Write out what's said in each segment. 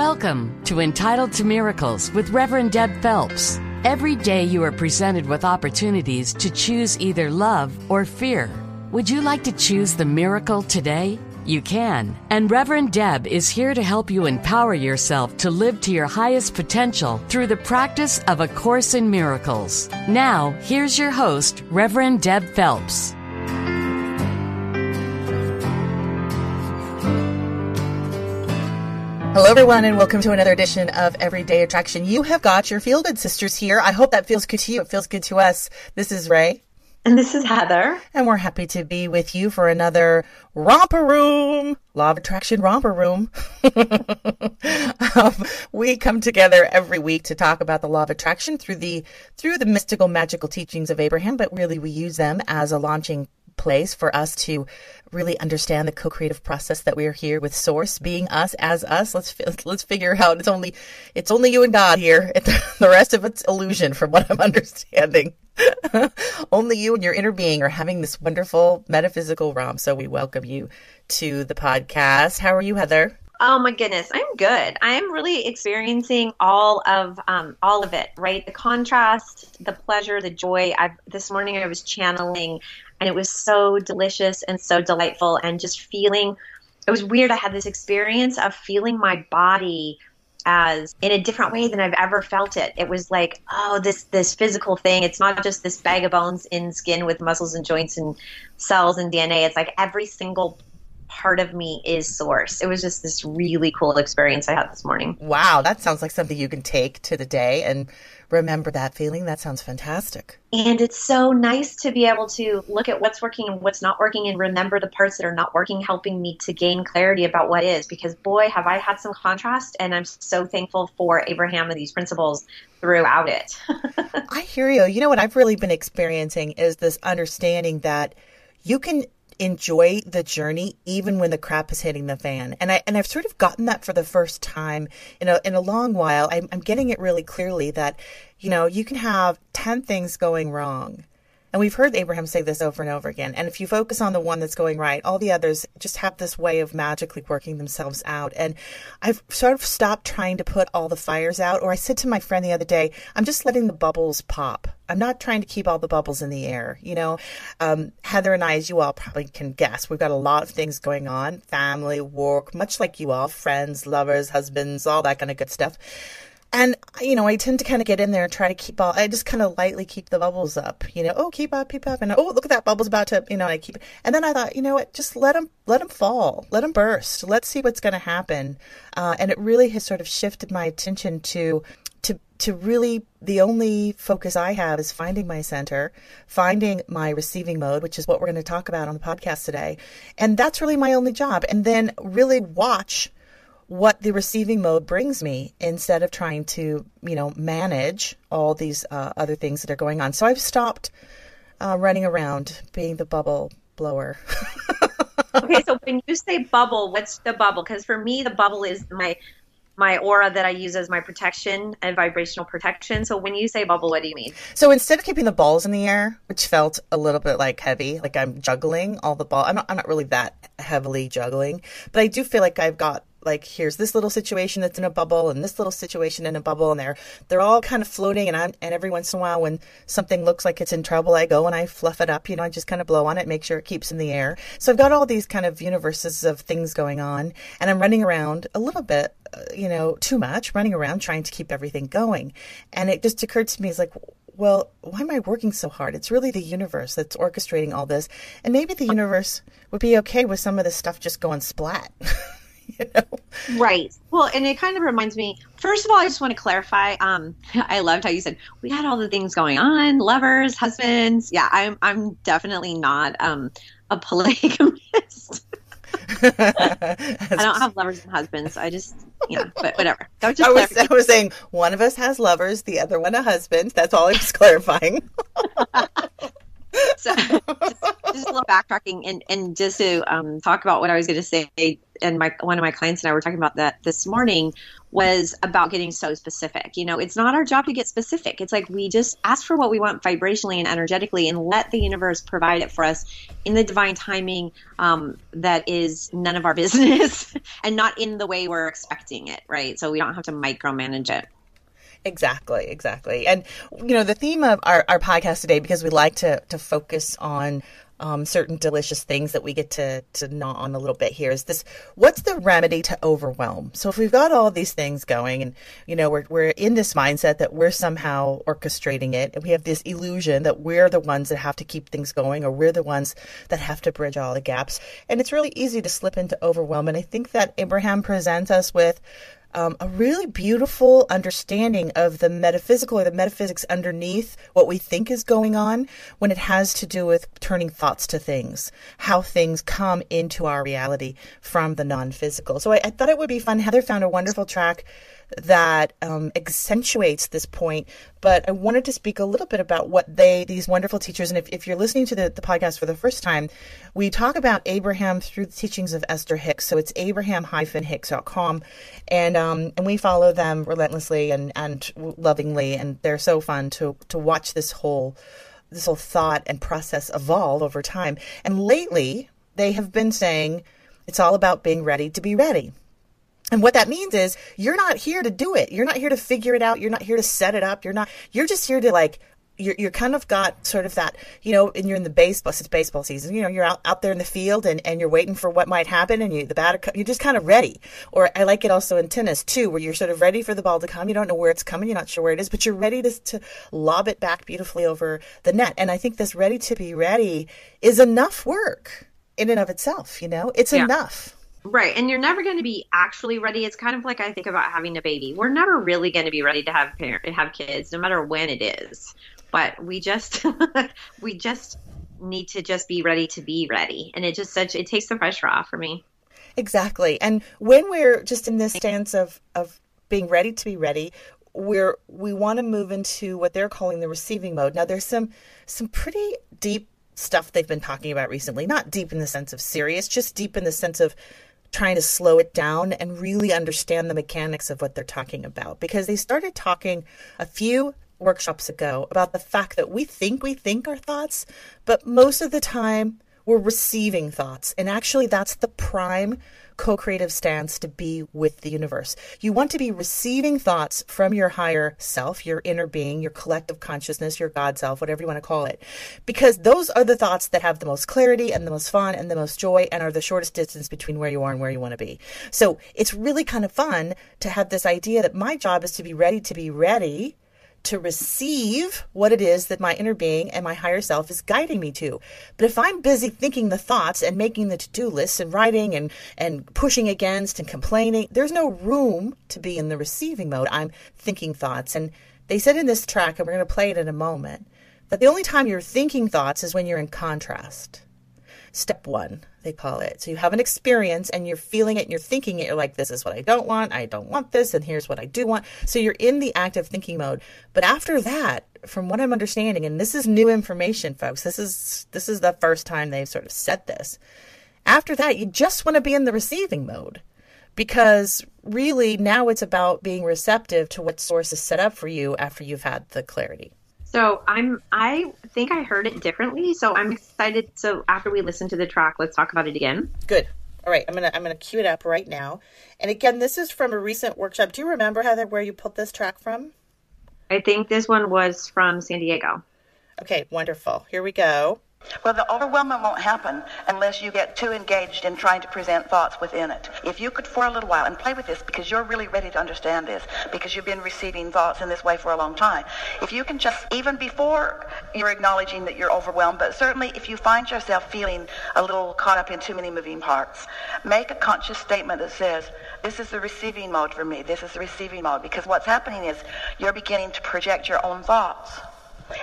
Welcome to Entitled to Miracles with Reverend Deb Phelps. Every day you are presented with opportunities to choose either love or fear. Would you like to choose the miracle today? You can. And Reverend Deb is here to help you empower yourself to live to your highest potential through the practice of A Course in Miracles. Now, here's your host, Reverend Deb Phelps. Hello, everyone, and welcome to another edition of Everyday Attraction. You have got your Feel Good Sisters here. I hope that feels good to you. It feels good to us. This is Rae. And this is Heather. And we're happy to be with you for another romper room, law of attraction romper room. um, we come together every week to talk about the law of attraction through the through the mystical magical teachings of Abraham, but really we use them as a launching place for us to really understand the co-creative process that we are here with source being us as us. Let's let's figure out. It's only it's only you and god here. The rest of it's illusion from what i'm understanding. Only you and your inner being are having this wonderful metaphysical romp so we welcome you to the podcast. How are you heather? Oh my goodness, I'm good. I'm really experiencing all of um, all of it. Right, the contrast, the pleasure, the joy. I've this morning I was channeling, and it was so delicious and so delightful, and just feeling. It was weird. I had this experience of feeling my body as in a different way than I've ever felt it. It was like, oh, this this physical thing. It's not just this bag of bones in skin with muscles and joints and cells and DNA. It's like every single part of me is source. It was just this really cool experience I had this morning. Wow, that sounds like something you can take to the day and remember that feeling. That sounds fantastic. And it's so nice to be able to look at what's working and what's not working and remember the parts that are not working, helping me to gain clarity about what is. Because boy, have I had some contrast, and I'm so thankful for Abraham and these principles throughout it. I hear you. You know what I've really been experiencing is this understanding that you can enjoy the journey even when the crap is hitting the fan. And I and I've sort of gotten that for the first time in a in a long while. I'm, I'm getting it really clearly that you know you can have ten things going wrong and we've heard Abraham say this over and over again. And if you focus on the one that's going right, all the others just have this way of magically working themselves out. And I've sort of stopped trying to put all the fires out. Or I said to my friend the other day, I'm just letting the bubbles pop. I'm not trying to keep all the bubbles in the air. You know, um, Heather and I, as you all probably can guess, we've got a lot of things going on family, work, much like you all, friends, lovers, husbands, all that kind of good stuff. And, you know, I tend to kind of get in there and try to keep all, I just kind of lightly keep the bubbles up, you know, oh, keep up, keep up. And, oh, look at that bubble's about to, you know, I keep, and then I thought, you know what, just let them, let them fall, let them burst. Let's see what's going to happen. Uh, and it really has sort of shifted my attention to, to, to really the only focus I have is finding my center, finding my receiving mode, which is what we're going to talk about on the podcast today. And that's really my only job. And then really watch what the receiving mode brings me instead of trying to, you know, manage all these uh, other things that are going on. So I've stopped uh, running around being the bubble blower. okay, so when you say bubble, what's the bubble? Because for me, the bubble is my my aura that I use as my protection and vibrational protection. So when you say bubble, what do you mean? So instead of keeping the balls in the air, which felt a little bit like heavy, like I'm juggling all the ball. I'm not, I'm not really that heavily juggling, but I do feel like I've got like here's this little situation that's in a bubble and this little situation in a bubble and they're they're all kind of floating and I'm and every once in a while when something looks like it's in trouble I go and I fluff it up you know I just kind of blow on it make sure it keeps in the air so I've got all these kind of universes of things going on and I'm running around a little bit uh, you know, too much, running around trying to keep everything going. And it just occurred to me, it's like, well, why am I working so hard? It's really the universe that's orchestrating all this. And maybe the universe would be okay with some of this stuff just going splat. you know? Right. Well, and it kind of reminds me. First of all, I just want to clarify. Um, I loved how you said we had all the things going on, lovers, husbands. Yeah, I'm. I'm definitely not um, a polygamist. I don't have lovers and husbands. I just, yeah, but whatever. I was, I was saying one of us has lovers, the other one a husband. That's all I was clarifying. so just, a little backtracking and, and just to um, talk about what I was going to say and my one of my clients and I were talking about that this morning was about getting so specific. You know, it's not our job to get specific. It's like we just ask for what we want vibrationally and energetically and let the universe provide it for us in the divine timing um, that is none of our business and not in the way we're expecting it, right? So we don't have to micromanage it. Exactly, exactly. And you know, the theme of our, our podcast today, because we like to to focus on um, certain delicious things that we get to to gnaw on a little bit here is this what's the remedy to overwhelm? So if we've got all these things going and you know we're, we're in this mindset that we're somehow orchestrating it and we have this illusion that we're the ones that have to keep things going or we're the ones that have to bridge all the gaps. And it's really easy to slip into overwhelm. And i think that abraham presents us with um, a really beautiful understanding of the metaphysical or the metaphysics underneath what we think is going on when it has to do with turning thoughts to things, how things come into our reality from the non physical. So I, I thought it would be fun. Heather found a wonderful track that um, accentuates this point. But I wanted to speak a little bit about what they, these wonderful teachers, and if, if you're listening to the, the podcast for the first time, we talk about Abraham through the teachings of Esther Hicks. So it's abraham-hicks.com. And, um, and we follow them relentlessly and, and lovingly. And they're so fun to, to watch this whole, this whole thought and process evolve over time. And lately, they have been saying it's all about being ready to be ready. And what that means is you're not here to do it. You're not here to figure it out. You're not here to set it up. You're not, you're just here to like, you're, you're kind of got sort of that, you know, and you're in the baseball, it's baseball season, you know, you're out, out there in the field and, and you're waiting for what might happen and you, the batter, you're just kind of ready. Or I like it also in tennis too, where you're sort of ready for the ball to come. You don't know where it's coming. You're not sure where it is, but you're ready to, to lob it back beautifully over the net. And I think this ready to be ready is enough work in and of itself, you know, it's yeah. enough. Right. And you're never going to be actually ready. It's kind of like I think about having a baby. We're never really going to be ready to have parent have kids no matter when it is. But we just we just need to just be ready to be ready. And it just such it takes the pressure off for me. Exactly. And when we're just in this stance of of being ready to be ready, we're we want to move into what they're calling the receiving mode. Now there's some some pretty deep stuff they've been talking about recently. Not deep in the sense of serious, just deep in the sense of trying to slow it down and really understand the mechanics of what they're talking about. Because they started talking a few workshops ago about the fact that we think we think our thoughts, but most of the time we're receiving thoughts. And actually, that's the prime co creative stance to be with the universe. You want to be receiving thoughts from your higher self, your inner being, your collective consciousness, your God self, whatever you want to call it, because those are the thoughts that have the most clarity and the most fun and the most joy and are the shortest distance between where you are and where you want to be. So it's really kind of fun to have this idea that my job is to be ready to be ready to receive what it is that my inner being and my higher self is guiding me to. But if I'm busy thinking the thoughts and making the to-do lists and writing and, and pushing against and complaining, there's no room to be in the receiving mode. I'm thinking thoughts. And they said in this track, and we're going to play it in a moment, that the only time you're thinking thoughts is when you're in contrast step one, they call it. So you have an experience and you're feeling it and you're thinking it. You're like, this is what I don't want. I don't want this. And here's what I do want. So you're in the active thinking mode. But after that, from what I'm understanding, and this is new information, folks, this is, this is the first time they've sort of said this. After that, you just want to be in the receiving mode because really now it's about being receptive to what source is set up for you after you've had the clarity. So I'm I think I heard it differently. So I'm excited. So after we listen to the track, let's talk about it again. Good. All right, I'm gonna I'm gonna cue it up right now. And again, this is from a recent workshop. Do you remember Heather where you pulled this track from? I think this one was from San Diego. Okay, wonderful. Here we go. Well, the overwhelmment won't happen unless you get too engaged in trying to present thoughts within it. If you could, for a little while, and play with this because you're really ready to understand this, because you've been receiving thoughts in this way for a long time, if you can just, even before you're acknowledging that you're overwhelmed, but certainly if you find yourself feeling a little caught up in too many moving parts, make a conscious statement that says, this is the receiving mode for me, this is the receiving mode, because what's happening is you're beginning to project your own thoughts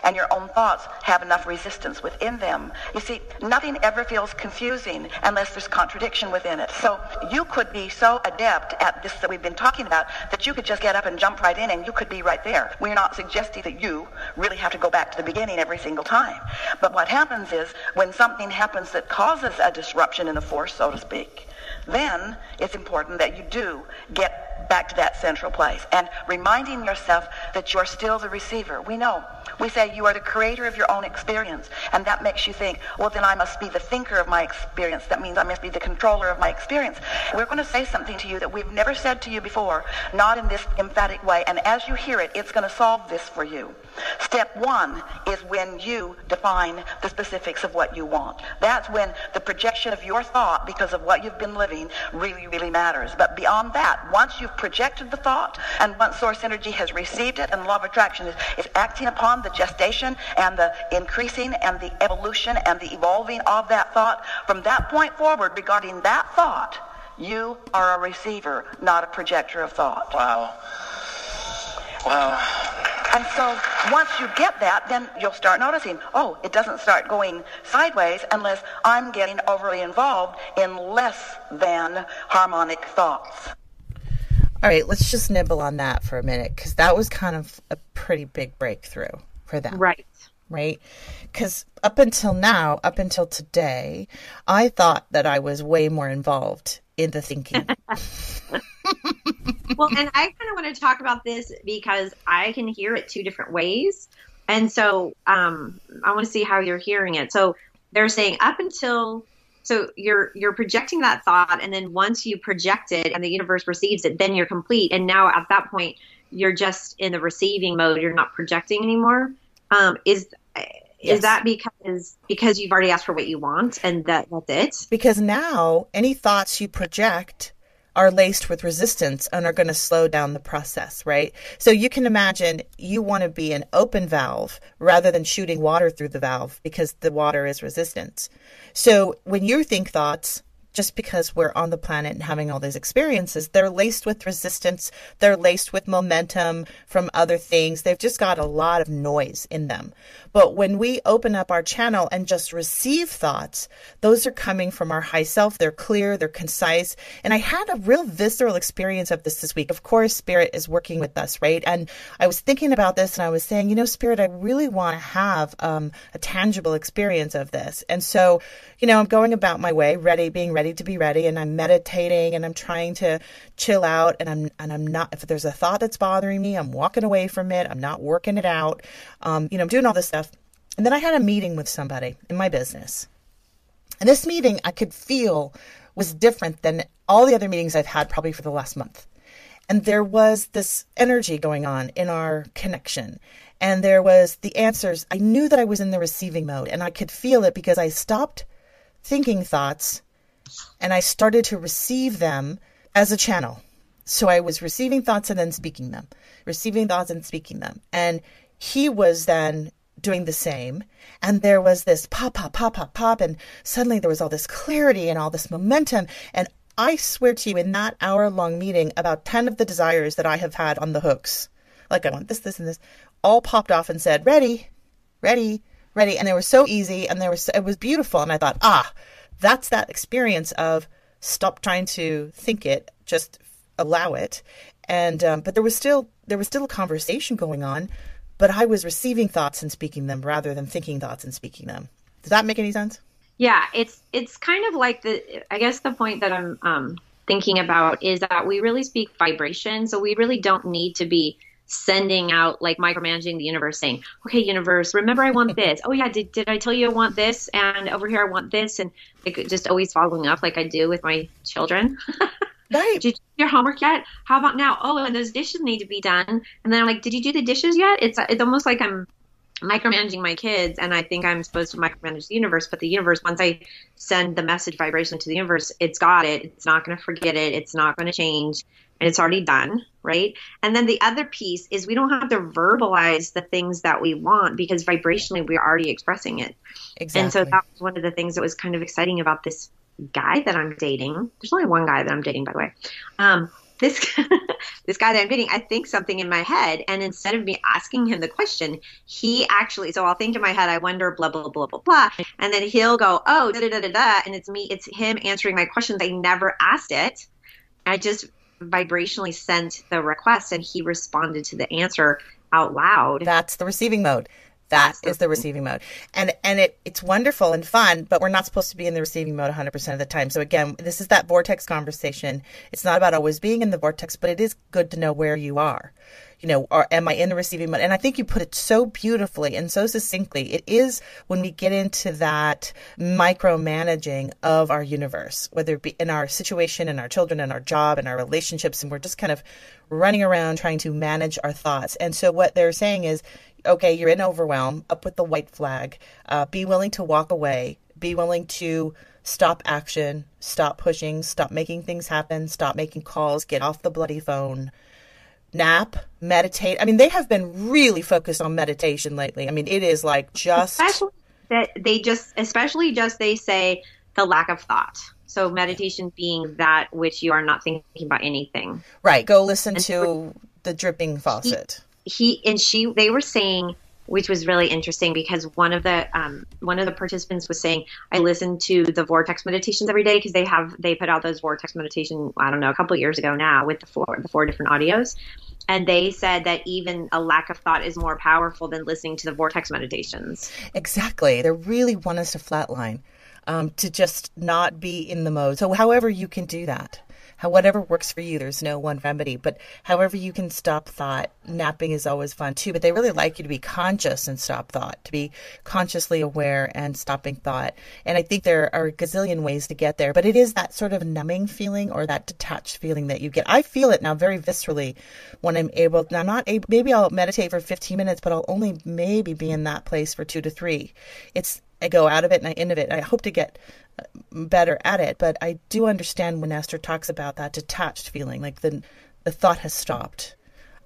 and your own thoughts have enough resistance within them. You see, nothing ever feels confusing unless there's contradiction within it. So you could be so adept at this that we've been talking about that you could just get up and jump right in and you could be right there. We're not suggesting that you really have to go back to the beginning every single time. But what happens is when something happens that causes a disruption in the force, so to speak, then it's important that you do get back to that central place and reminding yourself that you're still the receiver. We know. We say you are the creator of your own experience, and that makes you think, well, then I must be the thinker of my experience. That means I must be the controller of my experience. We're going to say something to you that we've never said to you before, not in this emphatic way, and as you hear it, it's going to solve this for you. Step one is when you define the specifics of what you want. That's when the projection of your thought, because of what you've been living, really, really matters. But beyond that, once you've projected the thought, and once source energy has received it, and law of attraction is, is acting upon the gestation and the increasing and the evolution and the evolving of that thought, from that point forward, regarding that thought, you are a receiver, not a projector of thought. Wow. Wow. And so once you get that, then you'll start noticing, oh, it doesn't start going sideways unless I'm getting overly involved in less than harmonic thoughts. All right, let's just nibble on that for a minute because that was kind of a pretty big breakthrough for them. Right. Right. Because up until now, up until today, I thought that I was way more involved in the thinking. well, and I kind of want to talk about this because I can hear it two different ways. And so um, I want to see how you're hearing it. So they're saying up until so you're you're projecting that thought and then once you project it and the universe receives it then you're complete and now at that point you're just in the receiving mode you're not projecting anymore um, is yes. is that because because you've already asked for what you want and that that's it because now any thoughts you project are laced with resistance and are going to slow down the process, right? So you can imagine you want to be an open valve rather than shooting water through the valve because the water is resistant. So when you think thoughts, just because we're on the planet and having all these experiences, they're laced with resistance, they're laced with momentum from other things. They've just got a lot of noise in them. But when we open up our channel and just receive thoughts, those are coming from our high self. They're clear, they're concise. And I had a real visceral experience of this this week. Of course, Spirit is working with us, right? And I was thinking about this and I was saying, you know, Spirit, I really want to have um, a tangible experience of this. And so, you know, I'm going about my way, ready, being ready to be ready, and I'm meditating and I'm trying to chill out and I'm and I'm not if there's a thought that's bothering me, I'm walking away from it. I'm not working it out. Um, you know, I'm doing all this stuff. And then I had a meeting with somebody in my business. And this meeting I could feel was different than all the other meetings I've had probably for the last month. And there was this energy going on in our connection. And there was the answers. I knew that I was in the receiving mode and I could feel it because I stopped thinking thoughts and I started to receive them as a channel. So I was receiving thoughts and then speaking them, receiving thoughts and speaking them. And he was then doing the same. And there was this pop, pop, pop, pop, pop. And suddenly there was all this clarity and all this momentum. And I swear to you, in that hour long meeting, about 10 of the desires that I have had on the hooks, like I want this, this, and this, all popped off and said, ready, ready, ready. And they were so easy and they were, so, it was beautiful. And I thought, ah, that's that experience of stop trying to think it, just allow it. And, um, but there was still, there was still a conversation going on but I was receiving thoughts and speaking them rather than thinking thoughts and speaking them. Does that make any sense? Yeah, it's it's kind of like the I guess the point that I'm um, thinking about is that we really speak vibration, so we really don't need to be sending out like micromanaging the universe saying okay universe remember i want this oh yeah did, did i tell you i want this and over here i want this and like just always following up like i do with my children Right. Did you do your homework yet? How about now? Oh, and those dishes need to be done. And then I'm like, did you do the dishes yet? It's it's almost like I'm micromanaging my kids and I think I'm supposed to micromanage the universe, but the universe, once I send the message vibration to the universe, it's got it. It's not going to forget it. It's not going to change and it's already done. Right. And then the other piece is we don't have to verbalize the things that we want because vibrationally we're already expressing it. Exactly. And so that was one of the things that was kind of exciting about this guy that I'm dating. There's only one guy that I'm dating, by the way. Um, this this guy that I'm dating, I think something in my head, and instead of me asking him the question, he actually. So I'll think in my head, I wonder, blah blah blah blah blah, and then he'll go, oh da da da da da, and it's me, it's him answering my questions. I never asked it. I just vibrationally sent the request, and he responded to the answer out loud. That's the receiving mode. That is the receiving mode. And and it it's wonderful and fun, but we're not supposed to be in the receiving mode 100% of the time. So again, this is that vortex conversation. It's not about always being in the vortex, but it is good to know where you are. You know, or am I in the receiving mode? And I think you put it so beautifully and so succinctly. It is when we get into that micromanaging of our universe, whether it be in our situation, in our children, in our job, in our relationships, and we're just kind of running around trying to manage our thoughts. And so what they're saying is okay, you're in overwhelm, up with the white flag. Uh, be willing to walk away. Be willing to stop action, stop pushing, stop making things happen, stop making calls, get off the bloody phone. Nap, meditate. I mean, they have been really focused on meditation lately. I mean, it is like just especially that they just, especially just they say the lack of thought. So meditation being that which you are not thinking about anything. Right. Go listen and to the dripping faucet he and she they were saying which was really interesting because one of the um, one of the participants was saying I listen to the vortex meditations every day because they have they put out those vortex meditation I don't know a couple years ago now with the four the four different audios. And they said that even a lack of thought is more powerful than listening to the vortex meditations. Exactly. They really want us to flatline um, to just not be in the mode. So however you can do that how whatever works for you. There's no one remedy, but however you can stop thought. Napping is always fun too, but they really like you to be conscious and stop thought, to be consciously aware and stopping thought. And I think there are a gazillion ways to get there, but it is that sort of numbing feeling or that detached feeling that you get. I feel it now very viscerally when I'm able. I'm not able. Maybe I'll meditate for 15 minutes, but I'll only maybe be in that place for two to three. It's I go out of it and I end of it. I hope to get better at it, but I do understand when Esther talks about that detached feeling, like the the thought has stopped.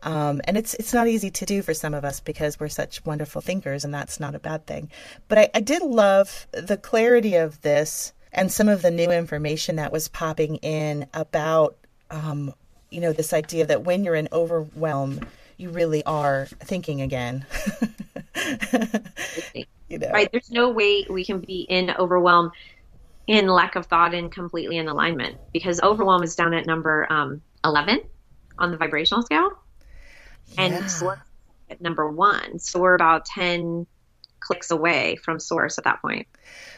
Um, and it's it's not easy to do for some of us because we're such wonderful thinkers, and that's not a bad thing. But I, I did love the clarity of this and some of the new information that was popping in about um, you know this idea that when you're in overwhelm, you really are thinking again. you know? Right. There's no way we can be in overwhelm in lack of thought and completely in alignment because overwhelm is down at number um, 11 on the vibrational scale yeah. and at number one so we're about 10 clicks away from source at that point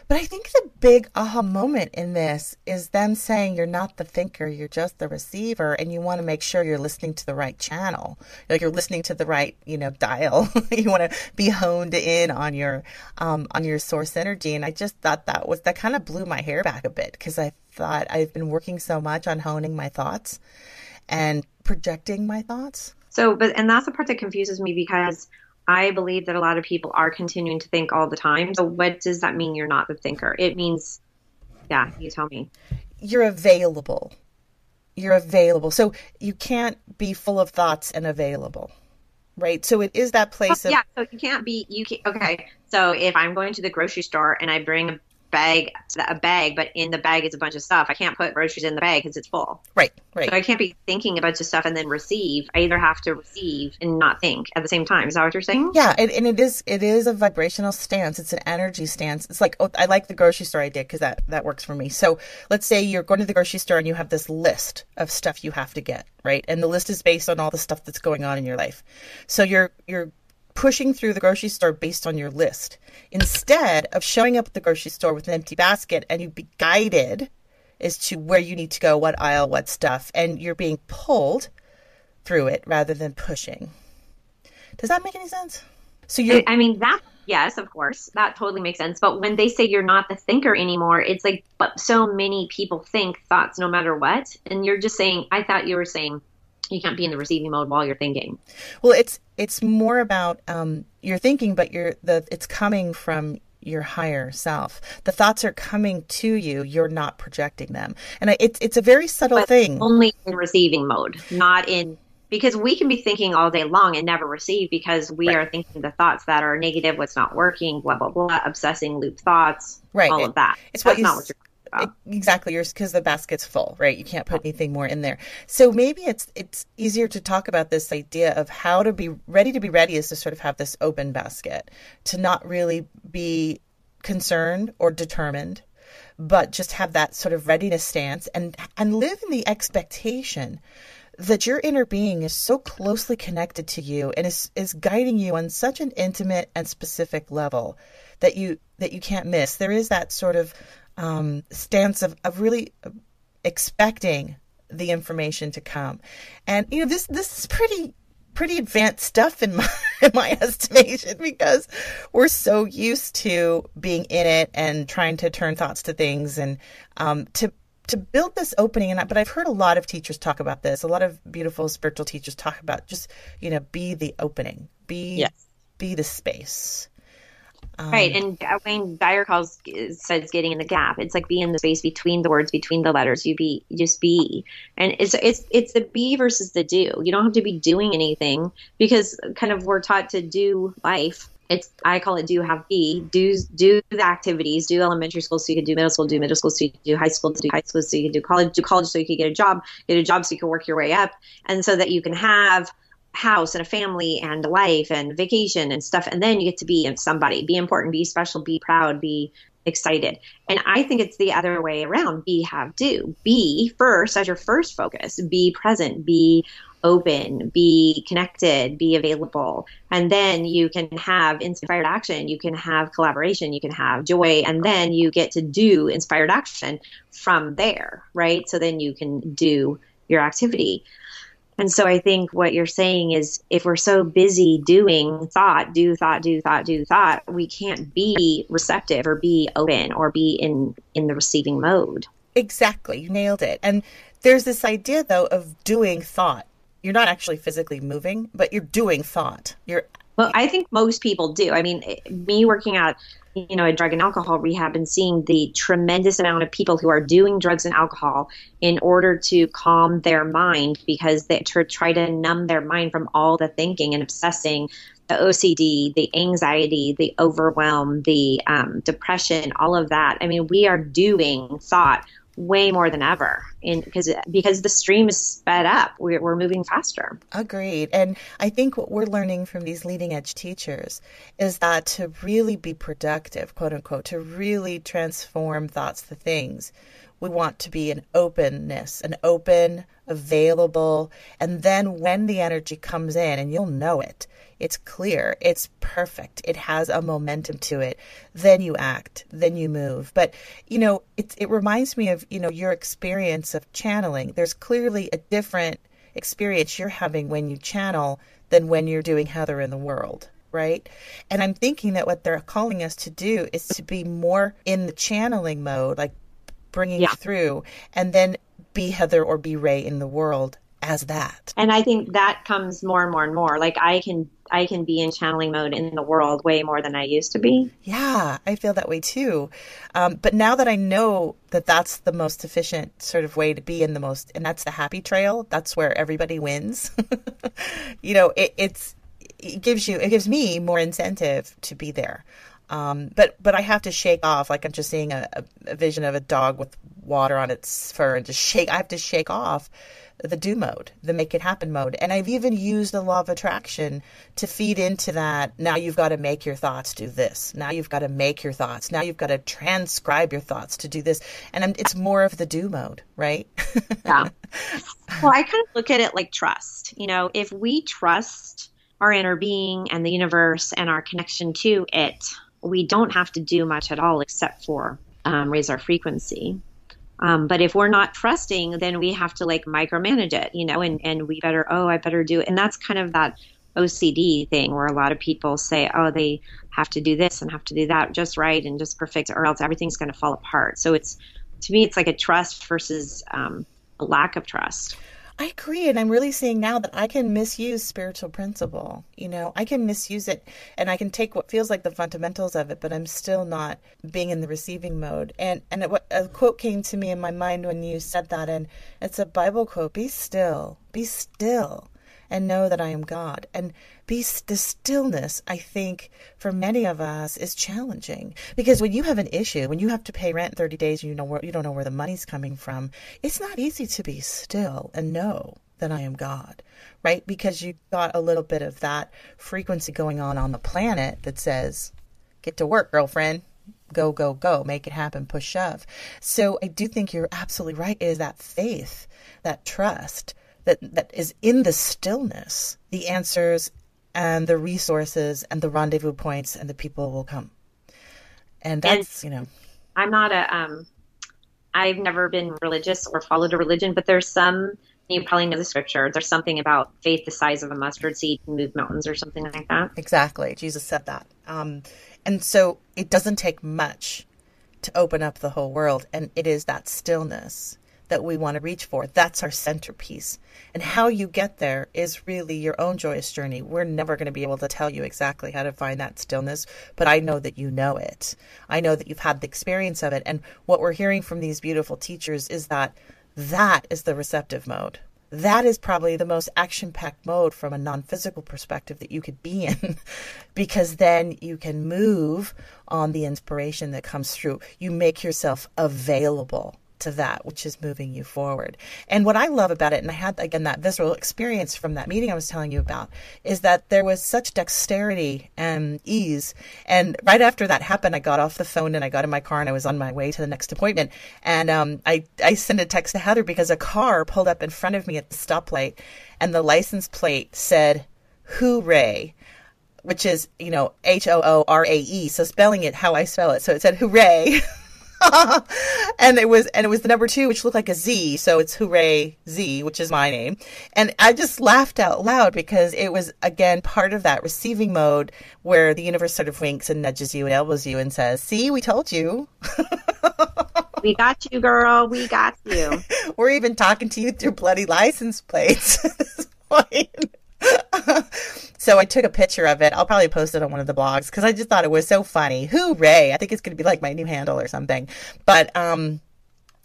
but I think the big aha moment in this is them saying you're not the thinker, you're just the receiver, and you want to make sure you're listening to the right channel. Like you're listening to the right, you know, dial. you want to be honed in on your um, on your source energy. And I just thought that was that kind of blew my hair back a bit because I thought I've been working so much on honing my thoughts and projecting my thoughts. So, but and that's the part that confuses me because I believe that a lot of people are continuing to think all the time. So, what does that mean you're not the thinker? It means, yeah, you tell me. You're available. You're available. So, you can't be full of thoughts and available, right? So, it is that oh, place oh, of. Yeah, so you can't be, you can't. okay. So, if I'm going to the grocery store and I bring a bag a bag, but in the bag is a bunch of stuff. I can't put groceries in the bag because it's full. Right, right. So I can't be thinking a bunch of stuff and then receive. I either have to receive and not think at the same time. Is that what you're saying? Yeah, and, and it is it is a vibrational stance. It's an energy stance. It's like oh, I like the grocery store idea because that that works for me. So let's say you're going to the grocery store and you have this list of stuff you have to get, right? And the list is based on all the stuff that's going on in your life. So you're you're pushing through the grocery store based on your list instead of showing up at the grocery store with an empty basket and you be guided as to where you need to go, what aisle, what stuff, and you're being pulled through it rather than pushing. Does that make any sense? So you I mean that yes, of course. That totally makes sense. But when they say you're not the thinker anymore, it's like but so many people think thoughts no matter what. And you're just saying I thought you were saying you can't be in the receiving mode while you're thinking. Well, it's it's more about um, you're thinking, but you're the it's coming from your higher self. The thoughts are coming to you. You're not projecting them, and it's it's a very subtle but thing. Only in receiving mode, not in because we can be thinking all day long and never receive because we right. are thinking the thoughts that are negative, what's not working, blah blah blah, obsessing loop thoughts, right? All of that. It's That's what you, not what you're exactly yours because the basket's full right? You can't put anything more in there. So maybe it's it's easier to talk about this idea of how to be ready to be ready is to sort of have this open basket to not really be concerned or determined but just have that sort of readiness stance and and live in the expectation that your inner being is so closely connected to you and is, is guiding you on such an intimate and specific level that you that you can't miss. There is that sort of um, stance of, of really expecting the information to come. And you know this this is pretty pretty advanced stuff in my in my estimation because we're so used to being in it and trying to turn thoughts to things and um, to to build this opening and but I've heard a lot of teachers talk about this. A lot of beautiful spiritual teachers talk about just you know be the opening, be yes. be the space. Um, right, and Wayne Dyer calls says getting in the gap. It's like being in the space between the words, between the letters. You be, you just be, and it's it's it's the be versus the do. You don't have to be doing anything because kind of we're taught to do life. It's I call it do have be do do the activities. Do elementary school so you can do middle school. Do middle school so you can do high school. Do high school so you can do college. Do college so you can get a job. Get a job so you can work your way up, and so that you can have house and a family and a life and vacation and stuff. And then you get to be somebody be important be special be proud be excited. And i think it's the other way around. Be have do. Be first as your first focus. Be present be open be connected be available. And then you can have inspired action. You can have collaboration. You can have joy. And then you get to do inspired action from there right? So then you can do your activity and so I think what you're saying is if we're so busy doing thought, do thought, do thought, do thought, we can't be receptive or be open or be in in the receiving mode. Exactly. You nailed it. And there's this idea though of doing thought. You're not actually physically moving, but you're doing thought. You're well, I think most people do. I mean, me working at you know, a drug and alcohol rehab and seeing the tremendous amount of people who are doing drugs and alcohol in order to calm their mind because they to try to numb their mind from all the thinking and obsessing, the OCD, the anxiety, the overwhelm, the um, depression, all of that. I mean, we are doing thought way more than ever in because because the stream is sped up. We're, we're moving faster. Agreed. And i think what we're learning from these leading edge teachers is that to really be productive quote unquote to really transform thoughts to things we want to be an openness an open available and then when the energy comes in and you'll know it it's clear, it's perfect, it has a momentum to it. Then you act, then you move. But, you know, it, it reminds me of, you know, your experience of channeling. There's clearly a different experience you're having when you channel than when you're doing Heather in the world right? And I'm thinking that what they're calling us to do is to be more in the channeling mode, like bringing yeah. through, and then be Heather or be Rae in the world as that. And I think that comes more and more and more. Like I can I can be in channeling mode in the world way more than I used to be. Yeah, I feel that way too. Um, but now that I know that that's the most efficient sort of way to be in the most, and that's the happy trail. That's where everybody wins. you know, it, it's it gives you it gives me more incentive to be there. Um, but but I have to shake off like I'm just seeing a, a, vision of a dog with water on its fur and just shake. I have to shake off the do mode, the make it happen mode. And I've even used the law of attraction to feed into that. Now you've got to make your thoughts do this. Now you've got to make your thoughts. Now you've got to transcribe your thoughts to do this. And it's more of the do mode, right? yeah. Well, I kind of look at it like trust. You know, if we trust our inner being and the universe and our connection to it, we don't have to do much at all except for um, raise our frequency. Um, but if we're not trusting, then we have to like micromanage it, you know, and, and we better, oh, I better do it. And that's kind of that OCD thing where a lot of people say, oh, they have to do this and have to do that just right and just perfect, or else everything's going to fall apart. So it's, to me, it's like a trust versus um, a lack of trust. I agree. And I'm really seeing now that I can misuse spiritual principle. You know, I can misuse it and I can take what feels like the fundamentals of it, but I'm still not being in the receiving mode. And, and it, a quote came to me in my mind when you said that, and it's a Bible quote Be still, be still and know that I am God. And be the stillness, I think, for many of us is challenging because when you have an issue, when you have to pay rent 30 days, and you know where you don't know where the money's coming from. It's not easy to be still and know that I am God, right? Because you got a little bit of that frequency going on on the planet that says, "Get to work, girlfriend." Go, go, go, make it happen, push shove. So I do think you're absolutely right. Is that faith, that trust, that, that is in the stillness, the answers and the resources and the rendezvous points and the people will come. And that's, and you know. I'm not a, um, I've never been religious or followed a religion, but there's some, you probably know the scripture, there's something about faith the size of a mustard seed can move mountains or something like that. Exactly. Jesus said that. Um, and so it doesn't take much to open up the whole world. And it is that stillness that we want to reach for. That's our centerpiece. And how you get there is really your own joyous journey. We're never going to be able to tell you exactly how to find that stillness, but I know that you know it. I know that you've had the experience of it. And what we're hearing from these beautiful teachers is that that is the receptive mode. That is probably the most action packed mode from a non physical perspective that you could be in because then you can move on the inspiration that comes through. You make yourself available to that which is moving you forward. And what I love about it, and I had again that visceral experience from that meeting I was telling you about, is that there was such dexterity and ease. And right after that happened, I got off the phone and I got in my car and I was on my way to the next appointment. And um, I I sent a text to Heather because a car pulled up in front of me at the stoplight, and the license plate said "Hooray." Which is, you know, H O O R A E. So spelling it how I spell it. So it said hooray. and it was and it was the number two, which looked like a Z, so it's Hooray Z, which is my name. And I just laughed out loud because it was again part of that receiving mode where the universe sort of winks and nudges you and elbows you and says, "See, we told you." we got you, girl. We got you. We're even talking to you through bloody license plates at this point. so I took a picture of it. I'll probably post it on one of the blogs because I just thought it was so funny. Hooray! I think it's going to be like my new handle or something. But um,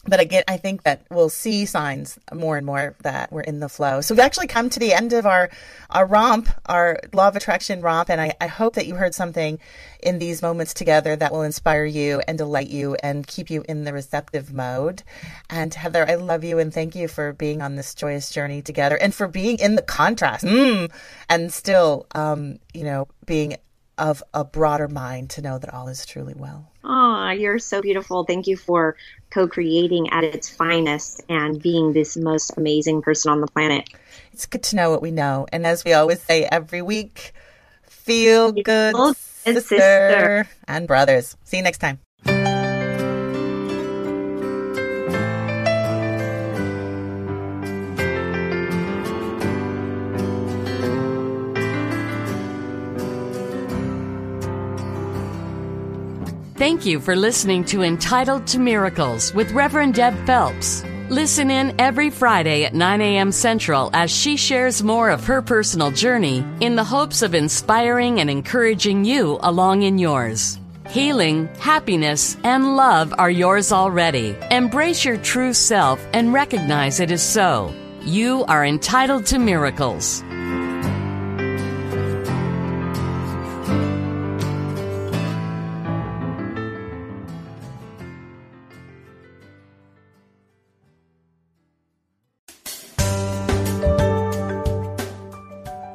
but again, I think that we'll see signs more and more that we're in the flow. So we've actually come to the end of our, our romp, our law of attraction romp. And I, I hope that you heard something in these moments together that will inspire you and delight you and keep you in the receptive mode. And Heather, I love you and thank you for being on this joyous journey together and for being in the contrast mm, and still, um, you know, being of a broader mind to know that all is truly well. Oh, you're so beautiful. Thank you for co creating at its finest and being this most amazing person on the planet. It's good to know what we know. And as we always say every week, feel good, sister, sister and brothers. See you next time. Thank you for listening to Entitled to Miracles with Reverend Deb Phelps. Listen in every Friday at 9 a.m. Central as she shares more of her personal journey in the hopes of inspiring and encouraging you along in yours. Healing, happiness, and love are yours already. Embrace your true self and recognize it is so. You are entitled to miracles.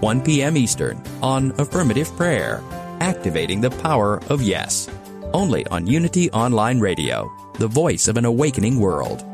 1 p.m. Eastern on Affirmative Prayer, activating the power of yes. Only on Unity Online Radio, the voice of an awakening world.